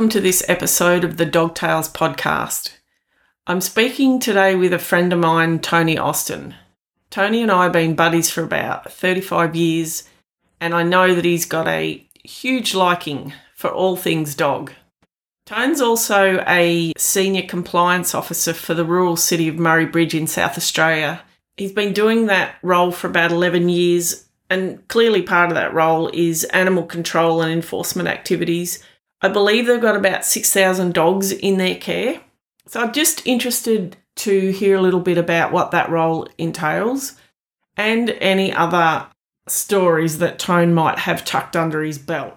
welcome to this episode of the Dog Tales podcast. I'm speaking today with a friend of mine, Tony Austin. Tony and I have been buddies for about 35 years, and I know that he's got a huge liking for all things dog. Tone's also a senior compliance officer for the rural city of Murray Bridge in South Australia. He's been doing that role for about 11 years, and clearly part of that role is animal control and enforcement activities I believe they've got about 6,000 dogs in their care. So I'm just interested to hear a little bit about what that role entails and any other stories that Tone might have tucked under his belt.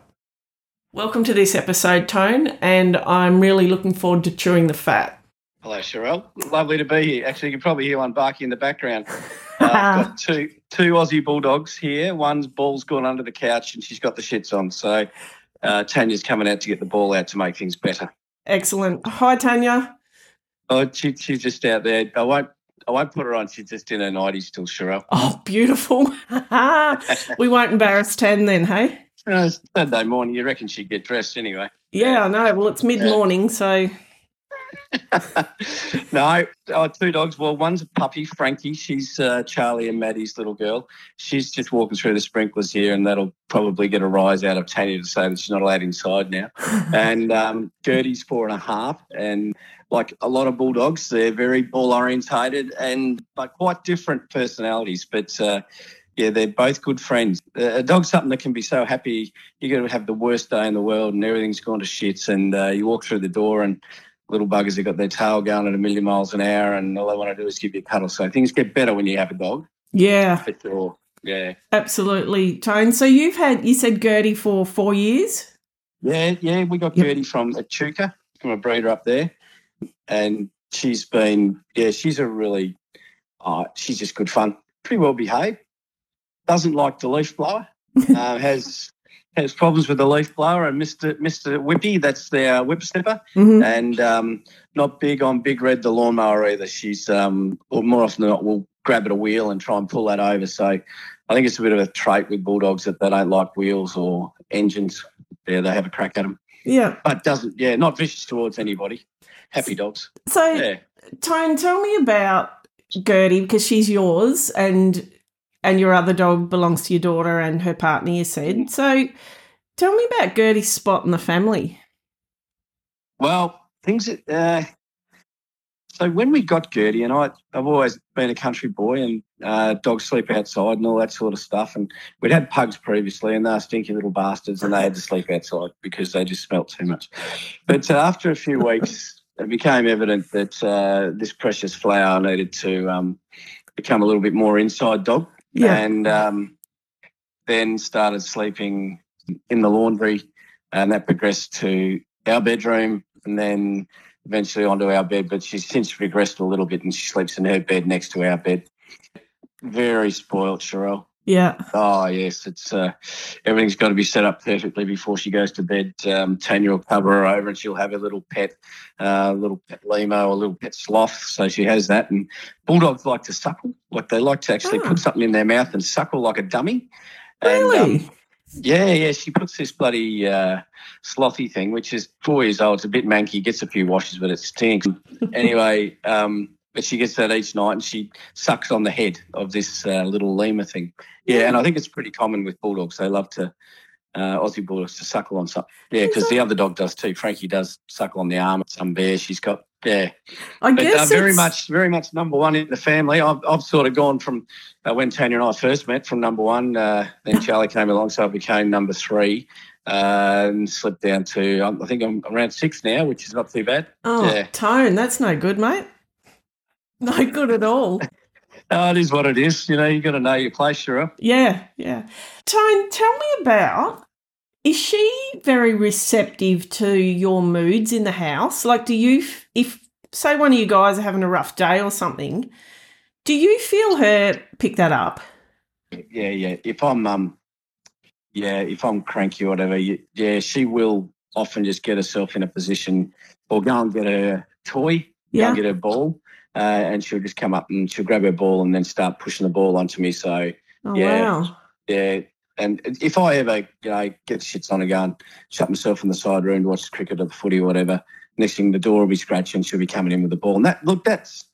Welcome to this episode, Tone, and I'm really looking forward to chewing the fat. Hello, Sharelle. Lovely to be here. Actually, you can probably hear one barking in the background. Uh, I've got two two Aussie bulldogs here. One's ball's gone under the couch, and she's got the shits on. So uh, Tanya's coming out to get the ball out to make things better. Excellent. Hi, Tanya. Oh, she, she's just out there. I won't. I won't put her on. She's just in her nighties still, Sherelle. Oh, beautiful. we won't embarrass Tan then, hey? Uh, it's Sunday morning. You reckon she'd get dressed anyway? Yeah, I know. Well, it's mid morning, so no, oh, two dogs. Well, one's a puppy, Frankie. She's uh, Charlie and Maddie's little girl. She's just walking through the sprinklers here, and that'll probably get a rise out of Tanya to say that she's not allowed inside now. and um, Gertie's four and a half, and like a lot of bulldogs, they're very ball orientated and but quite different personalities. But uh, yeah, they're both good friends. A dog's something that can be so happy. You got to have the worst day in the world, and everything's gone to shits. and uh, you walk through the door and little buggers have got their tail going at a million miles an hour, and all they want to do is give you a cuddle. So things get better when you have a dog. Yeah, for sure. Yeah, absolutely, Tone. So you've had you said Gertie for four years. Yeah, yeah, we got yep. Gertie from Echuca, from a breeder up there, and she's been yeah, she's a really, uh, she's just good fun, pretty well behaved. Doesn't like the leaf blower. uh, has has problems with the leaf blower and Mr. Mr. Whippy, that's their whip snipper, mm-hmm. and um, not big on Big Red, the lawnmower either. She's um, or more often than not will grab at a wheel and try and pull that over. So I think it's a bit of a trait with bulldogs that they don't like wheels or engines. Yeah, they have a crack at them. Yeah, but doesn't. Yeah, not vicious towards anybody. Happy dogs. So, yeah. Tone, tell me about Gertie because she's yours and and your other dog belongs to your daughter and her partner, you said. So tell me about Gertie's spot in the family. Well, things that, uh, so when we got Gertie, and I, I've always been a country boy and uh, dogs sleep outside and all that sort of stuff. And we'd had pugs previously and they are stinky little bastards and they had to sleep outside because they just smelt too much. But uh, after a few weeks, it became evident that uh, this precious flower needed to um, become a little bit more inside dog yeah. and um, then started sleeping in the laundry, and that progressed to our bedroom, and then eventually onto our bed. But she's since regressed a little bit, and she sleeps in her bed next to our bed. Very spoiled, Sherelle. Yeah. Oh yes, it's uh, everything's got to be set up perfectly before she goes to bed. Um, Tanya will cover her over, and she'll have a little pet, uh, little pet limo, a little pet sloth. So she has that. And bulldogs like to suckle, like they like to actually oh. put something in their mouth and suckle like a dummy. Really? And, um, yeah, yeah. She puts this bloody uh, slothy thing, which is four years old. It's a bit manky, gets a few washes, but it stinks. anyway, um, but she gets that each night and she sucks on the head of this uh, little lemur thing. Yeah, and I think it's pretty common with bulldogs. They love to, uh, Aussie bulldogs, to suckle on something. Yeah, because the other dog does too. Frankie does suckle on the arm of some bear she's got. Yeah, I but, guess uh, very much, very much number one in the family. I've, I've sort of gone from uh, when Tanya and I first met from number one. Uh, then Charlie came along, so I became number three. Uh, and slipped down to I think I'm around six now, which is not too bad. Oh, yeah. tone, that's no good, mate. No good at all. oh, it is what it is. You know, you've got to know your place, sure. Yeah, yeah. Tone, tell me about. Is she very receptive to your moods in the house? Like, do you, if say one of you guys are having a rough day or something, do you feel her pick that up? Yeah, yeah. If I'm, um, yeah, if I'm cranky or whatever, yeah, she will often just get herself in a position or go and get a toy, yeah. go and get her ball, uh, and she'll just come up and she'll grab her ball and then start pushing the ball onto me. So oh, yeah, wow. yeah, And if I ever, you know, get shits on a gun, shut myself in the side room to watch cricket or the footy or whatever, next thing the door will be scratching, she'll be coming in with the ball. And that look, that's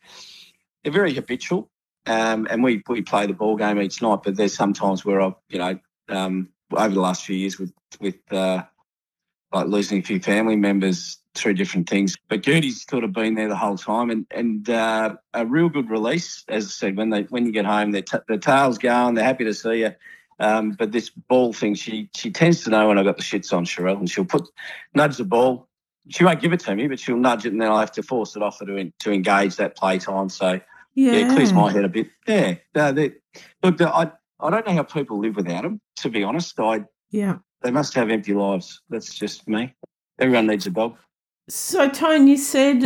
they're very habitual. Um, and we we play the ball game each night, but there's sometimes where I've you know, um, over the last few years with with uh, like losing a few family members through different things. But Gertie's sort of been there the whole time, and and uh, a real good release. As I said, when they when you get home, their t- the tail's going, they're happy to see you. Um, but this ball thing, she she tends to know when I've got the shits on Sherelle, and she'll put nudge the ball. She won't give it to me, but she'll nudge it, and then I'll have to force it off her to to engage that play time. So yeah, yeah it clears my head a bit. Yeah, uh, look, the, I I don't know how people live without them. To be honest, I yeah, they must have empty lives. That's just me. Everyone needs a dog. So, Tone, you said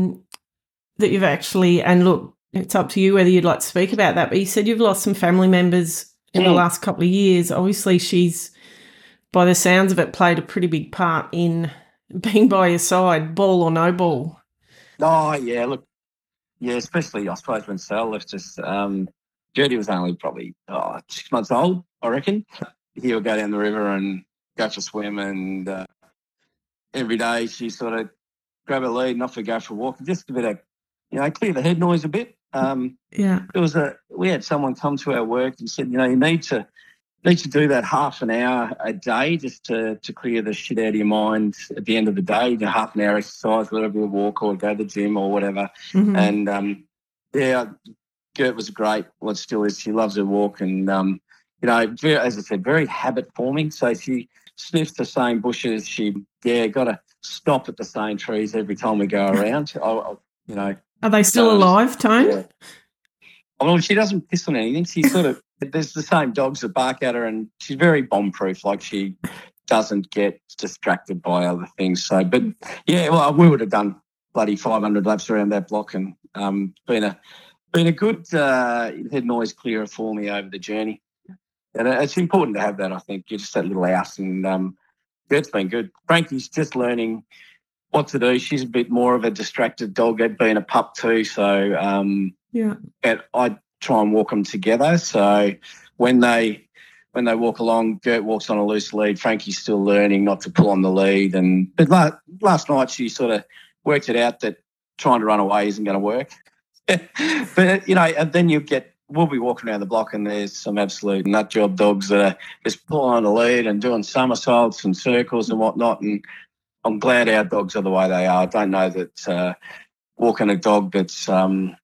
that you've actually, and look, it's up to you whether you'd like to speak about that, but you said you've lost some family members in the mm. last couple of years. Obviously, she's, by the sounds of it, played a pretty big part in being by your side, ball or no ball. Oh, yeah. Look, yeah, especially, I suppose, when Sal left us. Um, Gertie was only probably oh, six months old, I reckon. He would go down the river and go for a swim, and uh, every day she sort of grab a lead and off we go for a walk. Just a bit of, you know, clear the head noise a bit. Um, yeah. There was a, we had someone come to our work and said, you know, you need to, need to do that half an hour a day just to, to clear the shit out of your mind at the end of the day. You know, half an hour exercise, whatever you walk or go to the gym or whatever. Mm-hmm. And um, yeah, Gert was great. What still is, she loves her walk and um, you know, as I said, very habit forming. So she sniffs the same bushes. She yeah, got to stop at the same trees every time we go around. I, I, you know, are they still so, alive, Tone? Yeah. Well, she doesn't piss on anything. She sort of there's the same dogs that bark at her, and she's very bomb proof. Like she doesn't get distracted by other things. So, but yeah, well, we would have done bloody 500 laps around that block, and um, been a been a good uh, head noise clearer for me over the journey. And it's important to have that. I think just that little house, and um, it's been good. Frankie's just learning what to do. She's a bit more of a distracted dog at being a pup too. So um, yeah, and I try and walk them together. So when they when they walk along, Gert walks on a loose lead. Frankie's still learning not to pull on the lead. And but last, last night she sort of worked it out that trying to run away isn't going to work. but you know, and then you get we'll be walking around the block and there's some absolute nut job dogs that are just pulling on the lead and doing somersaults and circles and whatnot. And I'm glad our dogs are the way they are. I don't know that uh, walking a dog that's um,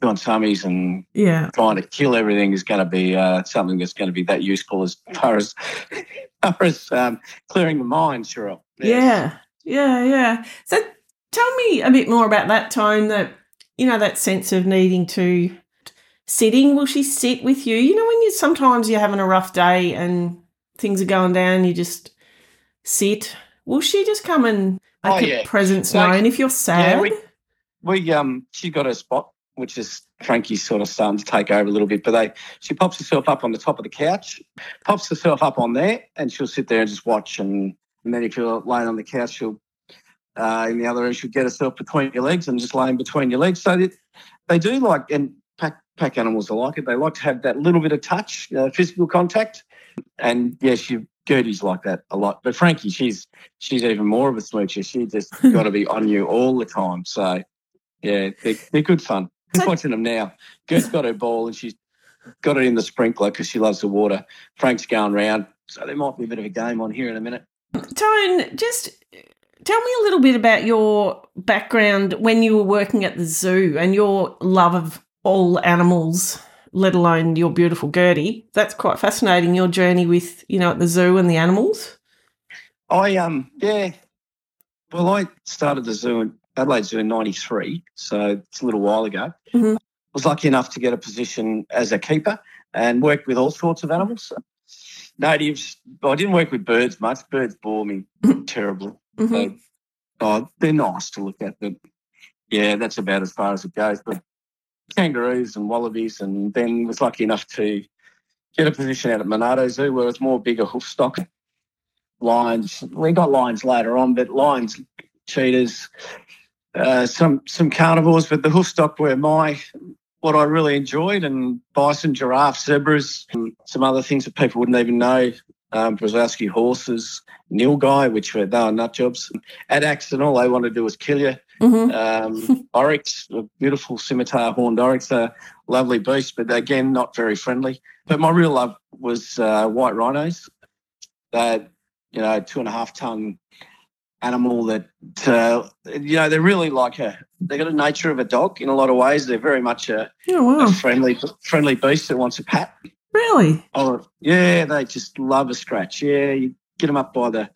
doing summies and yeah. trying to kill everything is going to be uh, something that's going to be that useful as far as, far as um, clearing the mind, sure. Yes. Yeah, yeah, yeah. So tell me a bit more about that time that, you know, that sense of needing to sitting? Will she sit with you? You know, when you sometimes you're having a rough day and things are going down, you just sit. Will she just come and make oh, yeah. a presence like, known if you're sad? Yeah, we, we um she got her spot, which is Frankie's sort of starting to take over a little bit. But they she pops herself up on the top of the couch, pops herself up on there, and she'll sit there and just watch. And, and then if you're laying on the couch, she'll uh, in the other end, she'll get herself between your legs and just lay in between your legs. So they, they do like, and pack animals are like it. They like to have that little bit of touch, uh, physical contact. And yeah, she Gertie's like that a lot. But Frankie, she's she's even more of a smoocher. She just got to be on you all the time. So yeah, they're, they're good fun. Just watching them now. Gert's got her ball and she's got it in the sprinkler because she loves the water. Frank's going round, so there might be a bit of a game on here in a minute. Tone, just tell me a little bit about your background when you were working at the zoo and your love of all animals, let alone your beautiful Gertie. That's quite fascinating. Your journey with you know at the zoo and the animals. I um yeah, well I started the zoo in Adelaide Zoo in '93, so it's a little while ago. Mm-hmm. I was lucky enough to get a position as a keeper and worked with all sorts of animals. Natives, I didn't work with birds much. Birds bore me mm-hmm. terribly. Mm-hmm. oh, they're nice to look at, but yeah, that's about as far as it goes. But kangaroos and wallabies, and then was lucky enough to get a position out at Monarto Zoo where it's more bigger hoof stock. Lions, we got lions later on, but lions, cheetahs, uh, some some carnivores, but the hoof stock were my what I really enjoyed, and bison, giraffes, zebras, some other things that people wouldn't even know um, Przewalski horses, Nilgai, which were, they were nut jobs. At Axton, all they wanted to do was kill you. Mhm. Um, oryx, a beautiful scimitar horned oryx, a lovely beast, but again, not very friendly. But my real love was uh, white rhinos. They're, you know, two and a half ton animal that, uh, you know, they're really like a, they got a nature of a dog in a lot of ways. They're very much a, Oh, a friendly, friendly beast that wants a pat. Really? Oh, yeah, they just love a scratch. Yeah, you get them up by the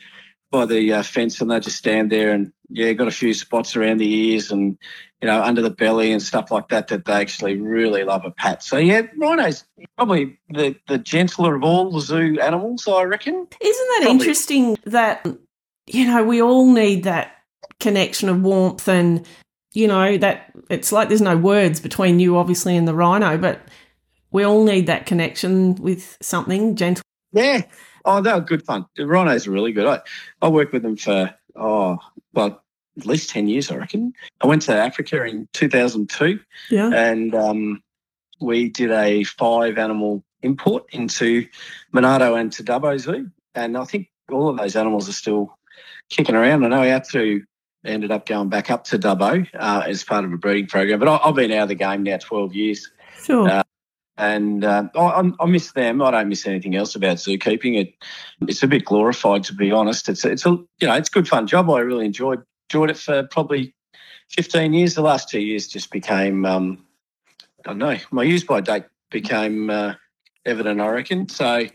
by the uh, fence and they just stand there and yeah, got a few spots around the ears and you know under the belly and stuff like that that they actually really love a pat. So yeah, rhinos probably the the gentler of all the zoo animals, I reckon. Isn't that Probably. interesting that, you know, we all need that connection of warmth and, you know, that it's like there's no words between you, obviously, and the rhino, but we all need that connection with something gentle. Yeah. Oh, they were good fun. The rhinos are really good. I, I worked with them for, oh, well, at least 10 years, I reckon. I went to Africa in 2002 Yeah. and um, we did a five animal import into Monarto and to Dubbo Zoo. And I think all of those animals are still kicking around. I know two ended up going back up to Dubbo uh, as part of a breeding program, but I, I've been out of the game now 12 years Sure. Uh, and uh, I, I'm- miss them. I don't miss anything else about zookeeping. It it's a bit glorified, to be honest. It's it's a you know it's a good fun job. I really enjoyed enjoyed it for probably 15 years. The last two years just became um, I don't know. My use by date became uh, evident. I reckon. So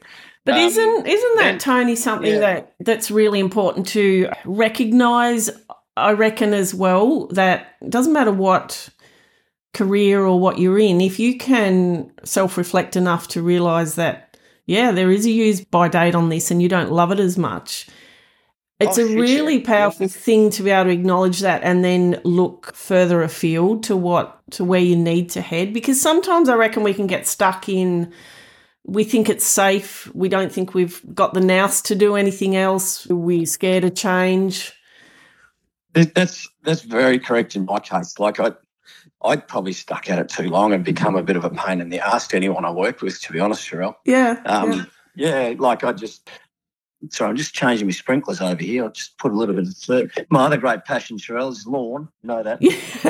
But Um, isn't isn't that then- Tony something yeah. that that's really important to recognise? I reckon as well that it doesn't matter what career or what you're in, if you can self reflect enough to realise that yeah, there is a use by date on this, and you don't love it as much. It's Oh, a really yeah. powerful thing to be able to acknowledge that and then look further afield to what to where you need to head because sometimes I reckon we can get stuck in we think it's safe. We don't think we've got the nous to do anything else. We're scared of change. That's that's very correct in my case. Like I, I'd probably stuck at it too long and become a bit of a pain in the ass to anyone I worked with. To be honest, Cheryl. Yeah. Um, yeah. like I just. Sorry, I'm just changing my sprinklers over here. I'll just put a little bit of third. My other great passion, Cheryl, is lawn. You know that.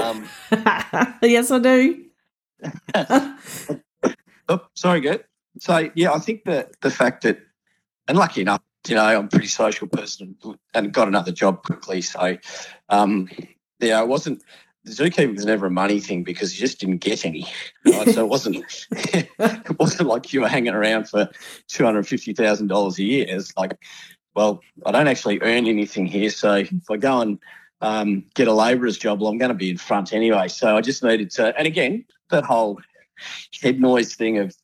Um, yes, I do. oh, sorry, good. So yeah, I think that the fact that, and lucky enough, you know, I'm a pretty social person and got another job quickly. So, um, yeah, it wasn't. The zookeeping was never a money thing because you just didn't get any. Right? so it wasn't. it wasn't like you were hanging around for two hundred fifty thousand dollars a year. It's like, well, I don't actually earn anything here, so if I go and um, get a labourer's job, well, I'm going to be in front anyway. So I just needed to. And again, that whole head noise thing of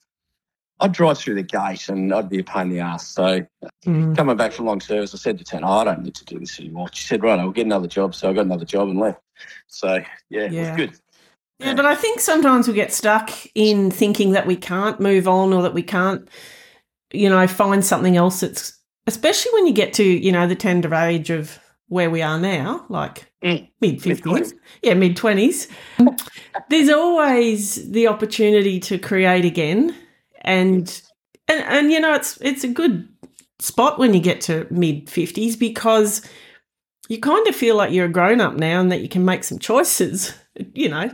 I'd drive through the gate and I'd be a pain in the ass. So Mm. coming back from long service, I said to Tan, oh, I don't need to do this anymore. She said, right, I'll get another job. So I got another job and left. So yeah, it Yeah. was good. Yeah, but I think sometimes we get stuck in thinking that we can't move on or that we can't, you know, find something else that's, especially when you get to, you know, the tender age of where we are now, like Mm. mid 50s. Yeah, mid 20s. There's always the opportunity to create again. And, and, and, you know, it's, it's a good spot when you get to mid 50s because you kind of feel like you're a grown up now and that you can make some choices. You know,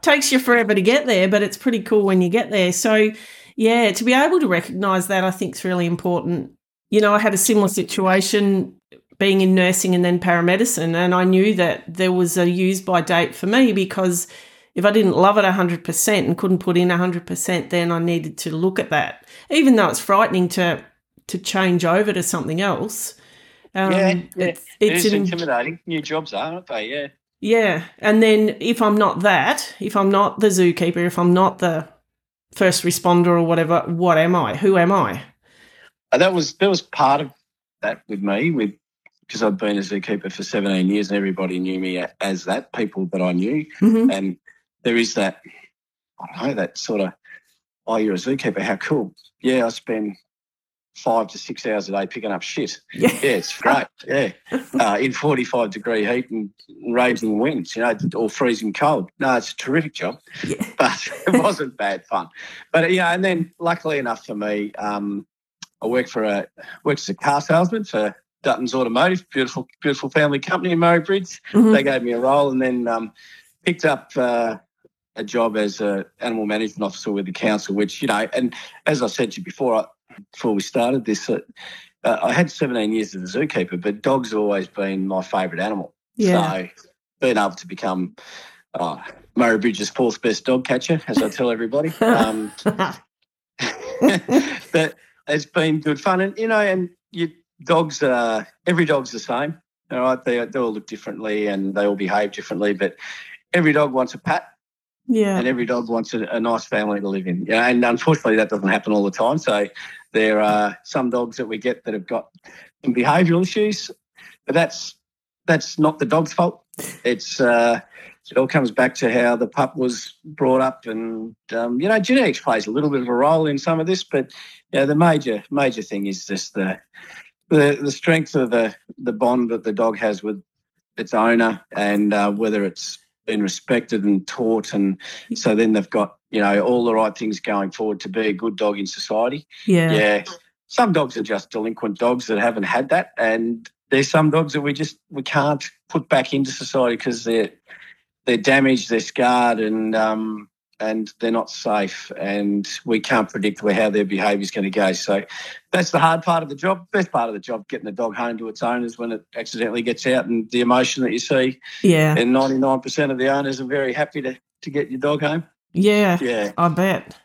takes you forever to get there, but it's pretty cool when you get there. So, yeah, to be able to recognize that, I think is really important. You know, I had a similar situation being in nursing and then paramedicine, and I knew that there was a use by date for me because if I didn't love it 100% and couldn't put in 100%, then I needed to look at that. Even though it's frightening to to change over to something else. Um, yeah, yeah. It's, It it's intimidating. New jobs are, aren't they? Yeah. yeah. And then if I'm not that, if I'm not the zookeeper, if I'm not the first responder or whatever, what am I? Who am I? That was that was part of that with me with because I'd been a zookeeper for 17 years and everybody knew me as that people that I knew hmm and there is that I don't know that sort of oh you're a zookeeper how cool yeah I spend five to six hours a day picking up shit Yeah. yeah it's great yeah uh, in 45 degree heat and raging winds you know or freezing cold no it's a terrific job Yeah. but it wasn't bad fun but yeah and then luckily enough for me um, I worked for a worked as a car salesman for Dutton's Automotive, beautiful beautiful family company in Murray Bridge. Mhm. They gave me a role, and then um, picked up uh, a job as a animal management officer with the council. Which you know, and as I said to you before, I, before we started this, uh, I had 17 years as a zookeeper, but dogs have always been my favourite animal. Yeah. So being able to become uh, Murray Bridge's fourth best dog catcher, as I tell everybody, um, but it's been good fun. And, you know, and you, dogs, uh, every dog's the same. All right. They, they all look differently and they all behave differently, but every dog wants a pat yeah. and every dog wants a, a nice family to live in. And unfortunately, that doesn't happen all the time. So there are some dogs that we get that have got some behavioural issues, but that's that's not the dog's fault. It's uh, it all comes back to how the pup was brought up, and um, you know, genetics plays a little bit of a role in some of this. But the major major thing is just the the the strength of the the bond that the dog has with its owner, and uh, whether it's been respected and taught, and so then they've got you know all the right things going forward to be a good dog in society. yeah. Yeah. Some dogs are just delinquent dogs that haven't had that. And there's some dogs that we just we can't put back into society because they're they're damaged, they're scarred and um and they're not safe and we can't predict where how their behaviour is going to go. So that's the hard part of the job. Best part of the job, getting the dog home to its owners when it accidentally gets out and the emotion that you see. Yeah. And 99% of the owners are very happy to, to get your dog home. Yeah. Yeah. I bet.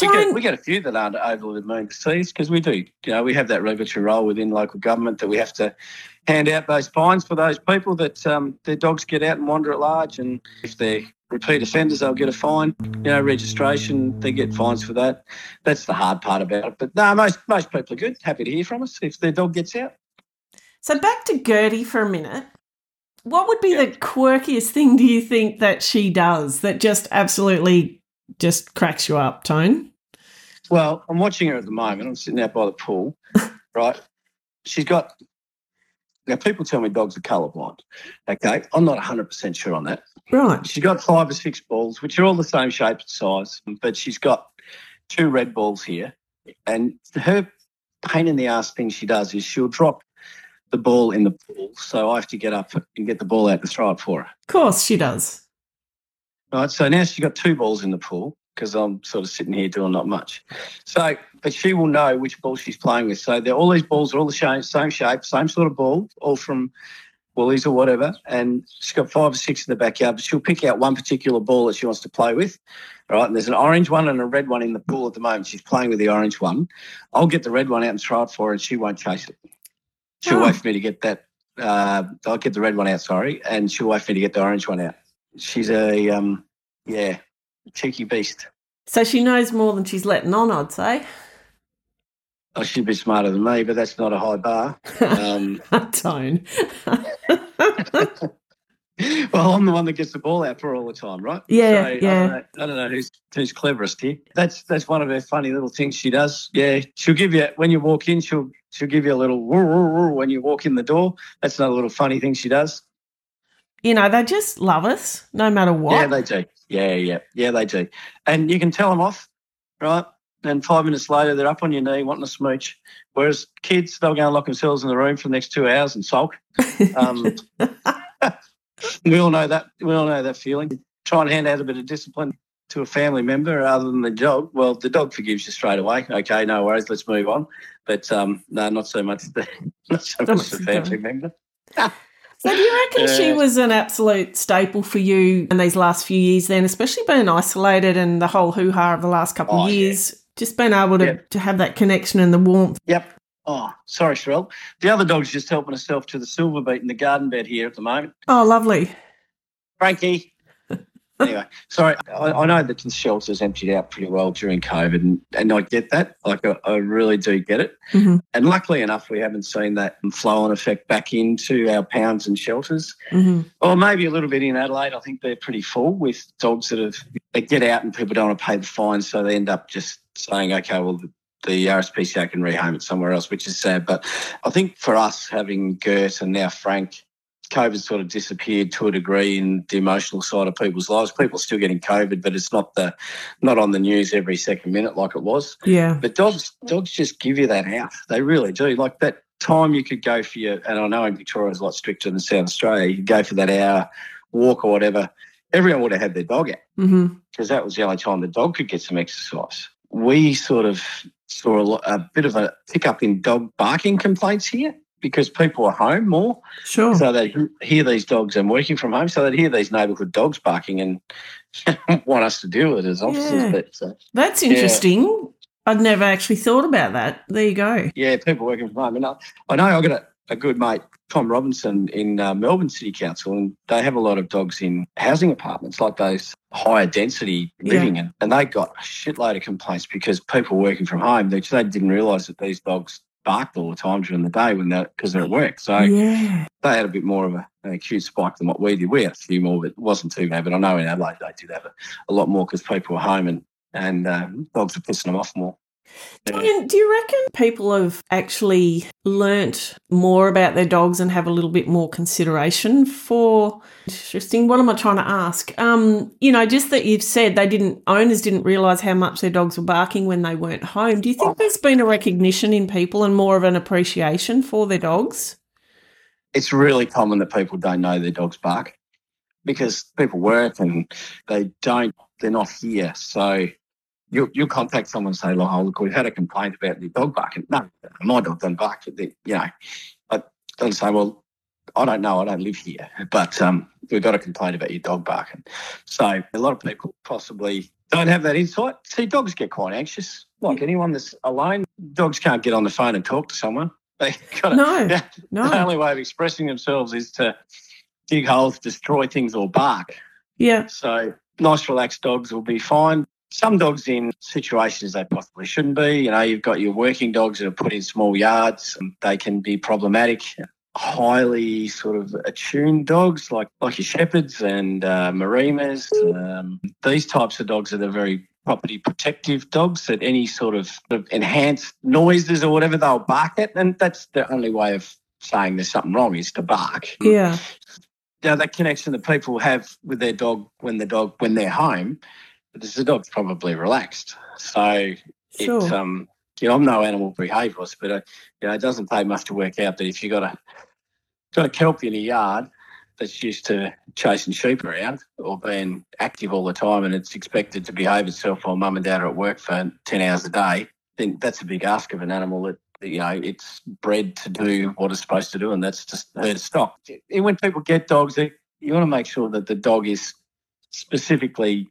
We get, we get a few that aren't over the moon to because we do. You know, we have that regulatory role within local government that we have to hand out those fines for those people that um, their dogs get out and wander at large. And if they're repeat offenders, they'll get a fine. You know, registration, they get fines for that. That's the hard part about it. But no, most most people are good. Happy to hear from us if their dog gets out. So back to Gertie for a minute. What would be Yeah. the quirkiest thing do you think that she does that just absolutely just cracks you up, Tone? Well, I'm watching her at the moment. I'm sitting out by the pool, right? She's got. Now, people tell me dogs are colourblind. Okay, I'm not 100% sure on that. Right. She's got five or six balls, which are all the same shape and size, but she's got two red balls here. And her pain in the ass thing she does is she'll drop the ball in the pool. So I have to get up and get the ball out and throw it for her. Of course she does. Right. So now she's got two balls in the pool because I'm sort of sitting here doing not much. So, but she will know which ball she's playing with. So they're, all these balls are all the same, same shape, same sort of ball, all from Woolies or whatever. And she's got five or six in the backyard, but she'll pick out one particular ball that she wants to play with. Right. And there's an orange one and a red one in the pool at the moment. She's playing with the orange one. I'll get the red one out and throw it for her, and she won't chase it. She'll Oh. wait for me to get that. Uh, I'll get the red one out, sorry, and she'll wait for me to get the orange one out. She's a um, yeah, cheeky beast. So she knows more than she's letting on, I'd say. Oh, she'd be smarter than me, but that's not a high bar. Um, Tone. well, I'm the one that gets the ball out for all the time, right? Yeah, So, I don't know, I don't know who's who's cleverest here. That's that's one of her funny little things she does. Yeah, she'll give you when you walk in. She'll she'll give you a little woo, woo, woo when you walk in the door. That's another little funny thing she does. you know, they just love us no matter what. Yeah, they do. Yeah, yeah, yeah, they do. And you can tell them off, right? And five minutes later, they're up on your knee wanting a smooch. Whereas kids, they'll go and lock themselves in the room for the next two hours and sulk. Um, we all know that. We all know that feeling. Try and hand out a bit of discipline to a family member other than the dog. Well, the dog forgives you straight away. Okay, no worries. Let's move on. But um, no, not so much the not so much the family member. So do you reckon she was an absolute staple for you in these last few years then, especially being isolated and the whole hoo ha of the last couple Oh, of yeah. years? Just being able to, Yeah. to have that connection and the warmth. Yep. Oh, sorry, Sherelle. The other dog's just helping herself to the silver beet in the garden bed here at the moment. Oh, lovely. Frankie. anyway, sorry. I, I know that the shelter's emptied out pretty well during COVID, and, and I get that. Like, I, I really do get it. Mhm. And luckily enough, we haven't seen that flow on effect back into our pounds and shelters. hmm Or maybe a little bit in Adelaide. I think they're pretty full with dogs that have they get out and people don't want to pay the fines, so they end up just saying, okay, well, the, the RSPCA can rehome it somewhere else, which is sad. But I think for us having Gert and now Frank, COVID sort of disappeared to a degree in the emotional side of people's lives. People are still getting COVID, but it's not the not on the news every second minute like it was. Yeah. But dogs dogs just give you that out. They really do. Like that time you could go for your and I know in Victoria it's a lot stricter than South Australia. You could go for that hour walk or whatever. Everyone would have had their dog out Mm-hmm. because that was the only time the dog could get some exercise. We sort of saw a, a bit of a pickup in dog barking complaints here because people are home more. Sure. So they hear these dogs and working from home, so they hear these neighbourhood dogs barking and want us to deal with it as officers. Yeah. But uh, That's interesting. I'd never actually thought about that. There you go. yeah, people working from home. And I, I know I've got a, a good mate, Tom Robinson, in uh, Melbourne City Council, and they have a lot of dogs in housing apartments, like those higher density living, and, and they got a shitload of complaints because people working from home, they, they didn't realise that these dogs barked all the time during the day when they're because they're at work. So Yeah. they had a bit more of a, an acute spike than what we did. We had a few more, but it wasn't too bad. But I know in Adelaide they did have a, a lot more because people were home and and um, dogs were pissing them off more. Do you reckon people have actually learnt more about their dogs and have a little bit more consideration for interesting what am I trying to ask? Um, you know, just that you've said they didn't owners didn't realise how much their dogs were barking when they weren't home. Do you think there's been a recognition in people and more of an appreciation for their dogs? It's really common that people don't know their dogs bark because people work and they don't. They're not here, so. You'll, you'll contact someone and say, "Look, we've had a complaint about your dog barking." No, my dog doesn't bark. You know, I don't say, "Well, I don't know. I don't live here, but um, we've got a complaint about your dog barking." So a lot of people possibly don't have that insight. See, dogs get quite anxious, like anyone that's alone. Dogs can't get on the phone and talk to someone. They got No, The no. only way of expressing themselves is to dig holes, destroy things, or bark. Yeah. So nice, relaxed dogs will be fine. Some dogs in situations they possibly shouldn't be. You know, you've got your working dogs that are put in small yards. and They can be problematic. Highly sort of attuned dogs like like your shepherds and uh, maremmas. Um, these types of dogs are the very property protective dogs that any sort of, of enhanced noises or whatever they'll bark at, and that's the only way of saying there's something wrong is to bark Yeah. Now that connection that people have with their dog when the dog when they're home, the dog's probably relaxed. So Sure. it's um, you know, I'm no animal behaviourist, but uh, you know, it doesn't take much to work out that if you got a got a kelpie in a yard that's used to chasing sheep around or being active all the time, and it's expected to behave itself while mum and dad are at work for ten hours a day, then that's a big ask of an animal that you know it's bred to do what it's supposed to do, and that's just herd stock. And when people get dogs, they, you want to make sure that the dog is specifically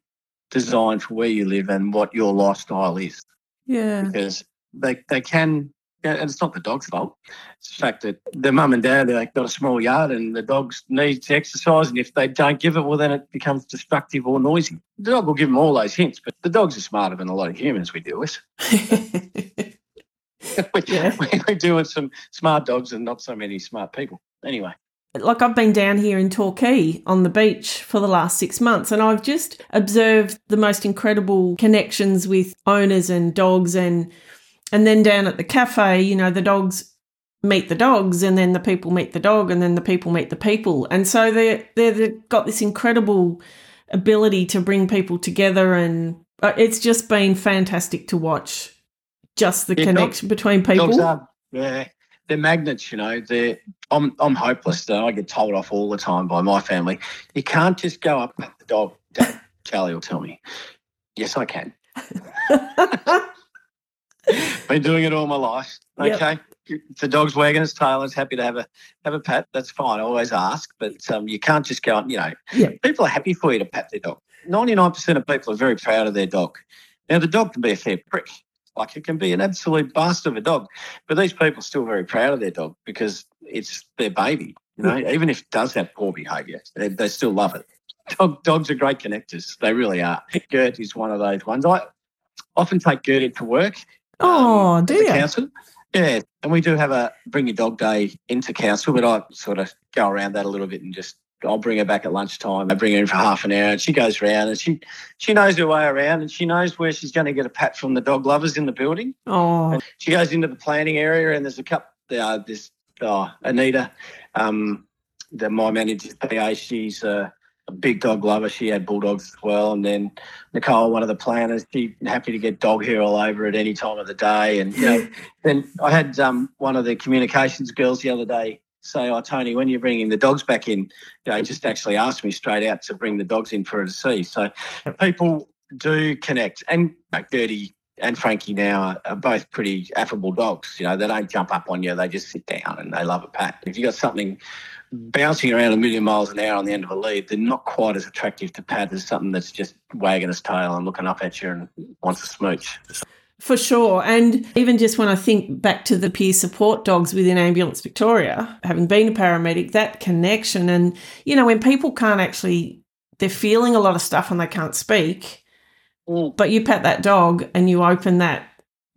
designed for where you live and what your lifestyle is, Yeah. because they they can. And it's not the dog's fault. It's the fact that the mum and dad they've got a small yard and the dog needs exercise, and if they don't give it, well, then it becomes destructive or noisy. The dog will give them all those hints, but the dogs are smarter than a lot of humans we deal with. we, Yeah. we, we deal with some smart dogs and not so many smart people. Anyway, like I've been down here in Torquay on the beach for the last six months, and I've just observed the most incredible connections with owners and dogs, and and then down at the cafe, you know, the dogs meet the dogs, and then the people meet the dog, and then the people meet the people, and so they they they've got this incredible ability to bring people together, and uh, it's just been fantastic to watch. Just the Yeah, connection between people. dogs are yeah, they're magnets. You know, they're. I'm I'm hopeless. Though I get told off all the time by my family. You can't just go up at the dog. Dad, Charlie will tell me. Yes, I can. Been doing it all my life. Okay. If the dog's wagging its tail is happy to have a have a pat, that's fine. I always ask, but um, you can't just go. Up, you know, Yep. people are happy for you to pat their dog. Ninety nine percent of people are very proud of their dog. Now the dog can be a fair prick. Like it can be an absolute bastard of a dog, but these people are still very proud of their dog because it's their baby. You know, even if it does have poor behaviour, they, they still love it. Dog, dogs are great connectors. They really are. Gert is one of those ones. I often take Gert into work. Oh, um, do you? Council. Yeah, and we do have a bring your dog day into council, but I sort of go around that a little bit and just I'll bring her back at lunchtime. I bring her in for half an hour, and she goes around and she she knows her way around, and she knows where she's going to get a pat from the dog lovers in the building. Oh, And she goes into the planning area, and there's a couple. Uh, there's oh, Anita. Um, the, my manager's PA, she's a, a big dog lover. She had bulldogs as well. And then Nicole, one of the planners, she happy to get dog hair all over at any time of the day. And you know, then I had um, one of the communications girls the other day say, "Oh, Tony, when you're bringing the dogs back in, you know, just actually asked me straight out to bring the dogs in for her to see." So people do connect, and Gertie and Frankie now are, are both pretty affable dogs. You know, they don't jump up on you; they just sit down and they love a pat. If you have got something bouncing around a million miles an hour on the end of a lead, they're not quite as attractive to pat as something that's just wagging its tail and looking up at you and wants a smooch. For sure. And even just when I think back to the peer support dogs within Ambulance Victoria, having been a paramedic, that connection and, you know, when people can't actually, they're feeling a lot of stuff and they can't speak, Mm. but you pat that dog and you open that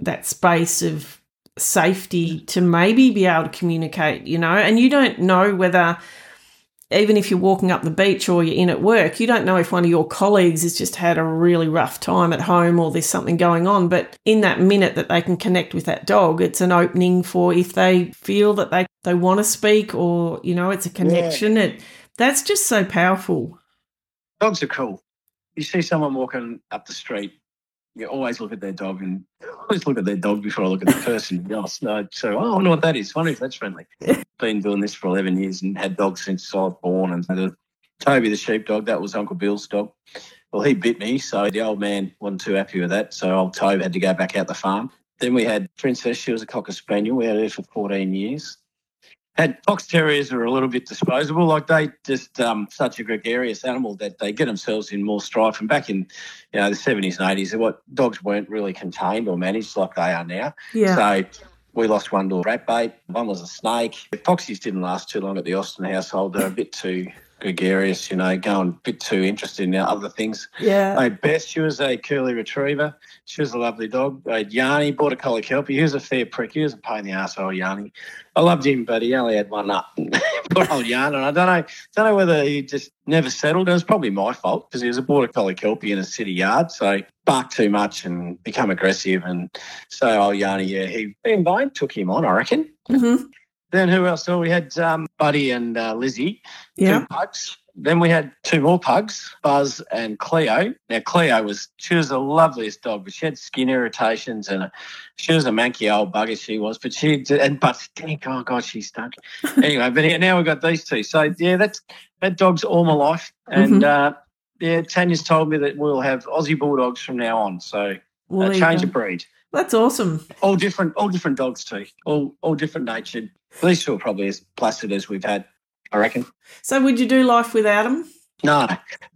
that space of safety to maybe be able to communicate, you know, and you don't know whether even if you're walking up the beach or you're in at work, you don't know if one of your colleagues has just had a really rough time at home or there's something going on. But in that minute that they can connect with that dog, it's an opening for if they feel that they, they want to speak or, you know, it's a connection. It that's just so powerful. Dogs are cool. You see someone walking up the street, you always look at their dog and always look at their dog before I look at the person. Yes, no, so oh, I wonder what that is. I wonder if that's friendly. Been doing this for eleven years and had dogs since I was born. And the, Toby, the sheepdog, that was Uncle Bill's dog. Well, he bit me, so the old man wasn't too happy with that. So old Toby had to go back out the farm. Then we had Princess. She was a cocker spaniel. We had her for fourteen years. Had fox terriers are a little bit disposable. Like they just um, such a gregarious animal that they get themselves in more strife. And back in you know the seventies and eighties, what dogs weren't really contained or managed like they are now. Yeah. So we lost one to a rat bait. One was a snake. The foxies didn't last too long at the Austin household. They're a bit too gregarious, you know, going a bit too interested in other things. yeah. I Beth, she was a curly retriever. She was a lovely dog. I had Yanni, border collie kelpie. He was a fair prick. He was a pain in the ass, old Yanni. I loved him, but he only had one nut. Poor old Yanni. And I don't know, don't know whether he just never settled. It was probably my fault because he was a border collie kelpie in a city yard, so barked too much and become aggressive. And so old Yanni, yeah, he Ben Vine took him on, I reckon. hmm Then who else? So we had um, Buddy and uh, Lizzie Yeah. two pugs. Then we had two more pugs, Buzz and Cleo. Now Cleo was she was the loveliest dog, but she had skin irritations and a, she was a manky old bugger she was. But she and but thank oh god she stunk. anyway, but yeah, now we've got these two. So yeah, that's that dog's all my life. And uh, yeah, Tanya's told me that we'll have Aussie bulldogs from now on. So Well, uh, change of breed. That's awesome. All different, all different dogs too. All all different natured. These two are probably as placid as we've had, I reckon. So, would you do life without them? No,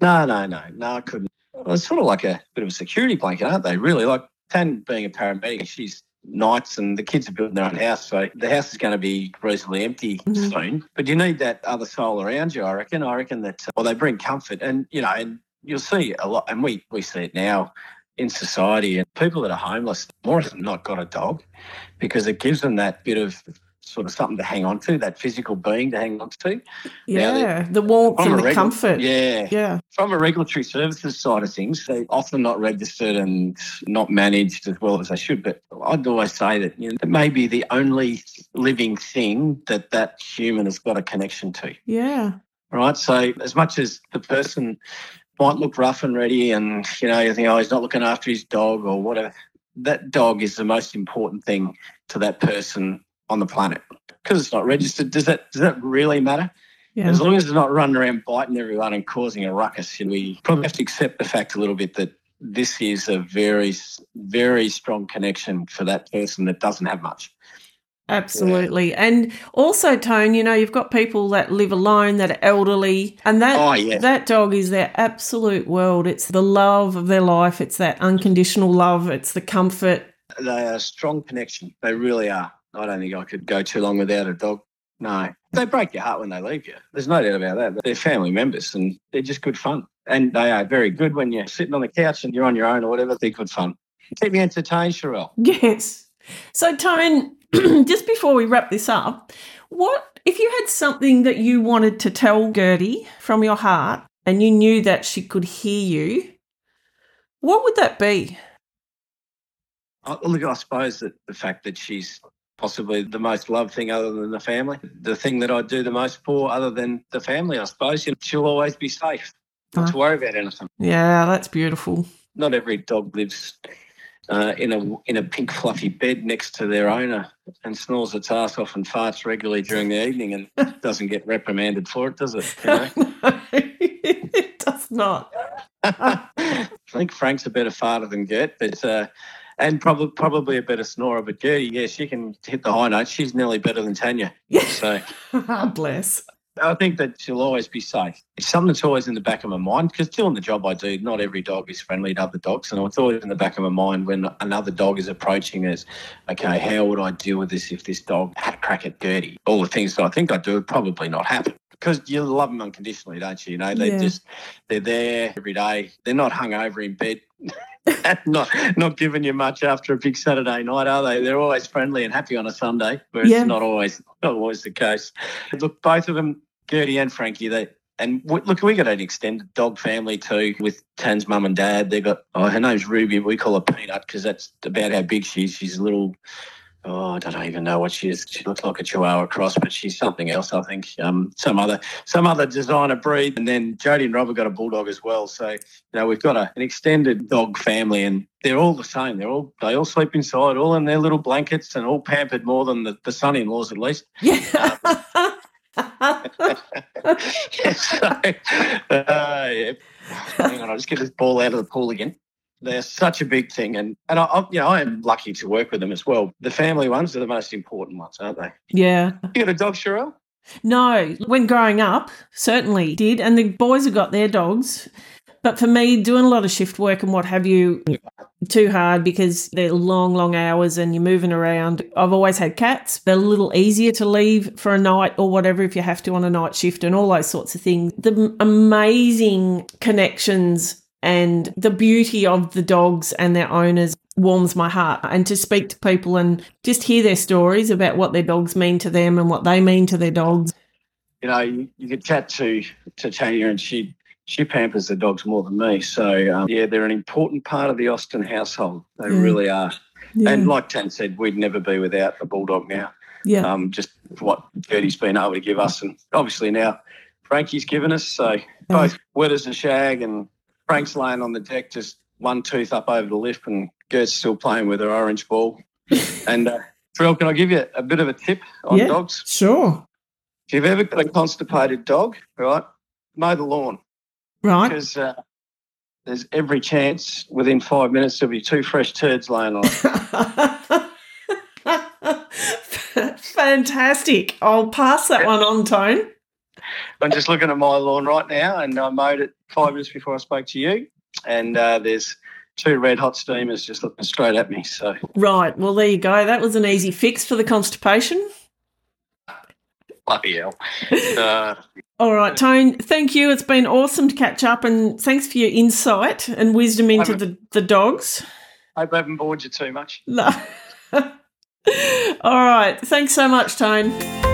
no, no, no, no, I couldn't. Well, it's sort of like a bit of a security blanket, aren't they? Really, like Tan being a paramedic, she's nights and the kids are building their own house, so the house is going to be reasonably empty Mhm. soon. But you need that other soul around you, I reckon. I reckon that, well, they bring comfort, and you know, and you'll see a lot, and we we see it now in society, and people that are homeless more often not got a dog because it gives them that bit of sort of something to hang on to, that physical being to hang on to. Yeah, the warmth and the regu- comfort. Yeah, yeah, from a regulatory services side of things, they're often not registered and not managed as well as they should. But I'd always say that you know, it may be the only living thing that that human has got a connection to, yeah, right? So as much as the person might look rough and ready and, you know, you think, oh, he's not looking after his dog or whatever, that dog is the most important thing to that person on the planet. Because it's not registered, does that does that really matter? yeah. As long as it's not running around biting everyone and causing a ruckus, we probably have to accept the fact a little bit that this is a very, very strong connection for that person that doesn't have much. Absolutely. And also, Tone, you know, you've got people that live alone, that are elderly, and that Oh, yeah. that dog is their absolute world. It's the love of their life. It's that unconditional love. It's the comfort. They are a strong connection. They really are. I don't think I could go too long without a dog. No. They break your heart when they leave you. There's no doubt about that. They're family members and they're just good fun. And they are very good when you're sitting on the couch and you're on your own or whatever. They're good fun. Keep me entertained, Sherelle. Yes. So, Tone, just before we wrap this up, what if you had something that you wanted to tell Gertie from your heart and you knew that she could hear you? What would that be? Uh, I, look, I suppose that the fact that she's possibly the most loved thing other than the family. The thing that I do the most for other than the family, I suppose. You know, she'll always be safe. Not to worry about anything. Yeah, that's beautiful. Not every dog lives uh, in a in a pink fluffy bed next to their owner and snores its ass off and farts regularly during the evening and doesn't get reprimanded for it, does it? You know? no, it does not. I think Frank's a better farter than Gert, but uh, and probably probably a better snorer. But Gertie, yeah, she can hit the high notes. She's nearly better than Tanya. Yeah. So Bless. I think that she'll always be safe. It's something that's always in the back of my mind because doing the job I do, not every dog is friendly to other dogs. And it's always in the back of my mind when another dog is approaching us, okay, how would I deal with this if this dog had a crack at Gertie? All the things that I think I do would probably not happen. Because you love them unconditionally, don't you? You know, they Yeah. just they're there every day. They're not hung over in bed, not not giving you much after a big Saturday night, are they? They're always friendly and happy on a Sunday, but Yeah. it's not always not always the case. Look, both of them, Gertie and Frankie, they and w- look, we got an extended dog family too with Tan's mum and dad. They got oh, her name's Ruby. We call her Peanut because that's about how big she is. She's a little. Oh, I don't even know what she is. She looks like a Chihuahua cross, but she's something else. I think um, some other some other designer breed. And then Jodie and Robert got a bulldog as well. So you know we've got a, an extended dog family, and they're all the same. They're all they all sleep inside, all in their little blankets, and all pampered more than the, the son-in-laws at least. Yeah. so, uh, yeah. Hang on, I'll just get this ball out of the pool again. They're such a big thing, and and I, I, you know, I am lucky to work with them as well. The family ones are the most important ones, aren't they? yeah. You got a dog, Sherelle? No, when growing up, certainly did. And the boys have got their dogs. But for me, doing a lot of shift work and what have you, too hard because they're long, long hours and you're moving around. I've always had cats. They're a little easier to leave for a night or whatever if you have to on a night shift and all those sorts of things. The amazing connections and the beauty of the dogs and their owners warms my heart. And to speak to people and just hear their stories about what their dogs mean to them and what they mean to their dogs. You know, you, you could chat to to Tanya, and she she pampers the dogs more than me. So um, yeah, they're an important part of the Austin household. They really are. Yeah. And like Tan said, we'd never be without a bulldog now. yeah. um, just what Gertie's been able to give us, and obviously now Frankie's given us. So both wet as a shag, and Frank's laying on the deck, just one tooth up over the lip, and Gert's still playing with her orange ball. and uh, Trill, can I give you a bit of a tip on Yeah. dogs? Sure. If you've ever got a constipated dog, right, mow the lawn Right. because uh, there's every chance within five minutes there'll be two fresh turds laying on it. Fantastic. I'll pass that one on, Tone. I'm just looking at my lawn right now, and I mowed it five minutes before I spoke to you, and uh, there's two red hot steamers just looking straight at me. So Right. Well, there you go. That was an easy fix for the constipation. Bloody hell. Uh, All right, Tone, thank you. It's been awesome to catch up and thanks for your insight and wisdom into the, the dogs. hope I haven't bored you too much. No. All right. Thanks so much, Tone.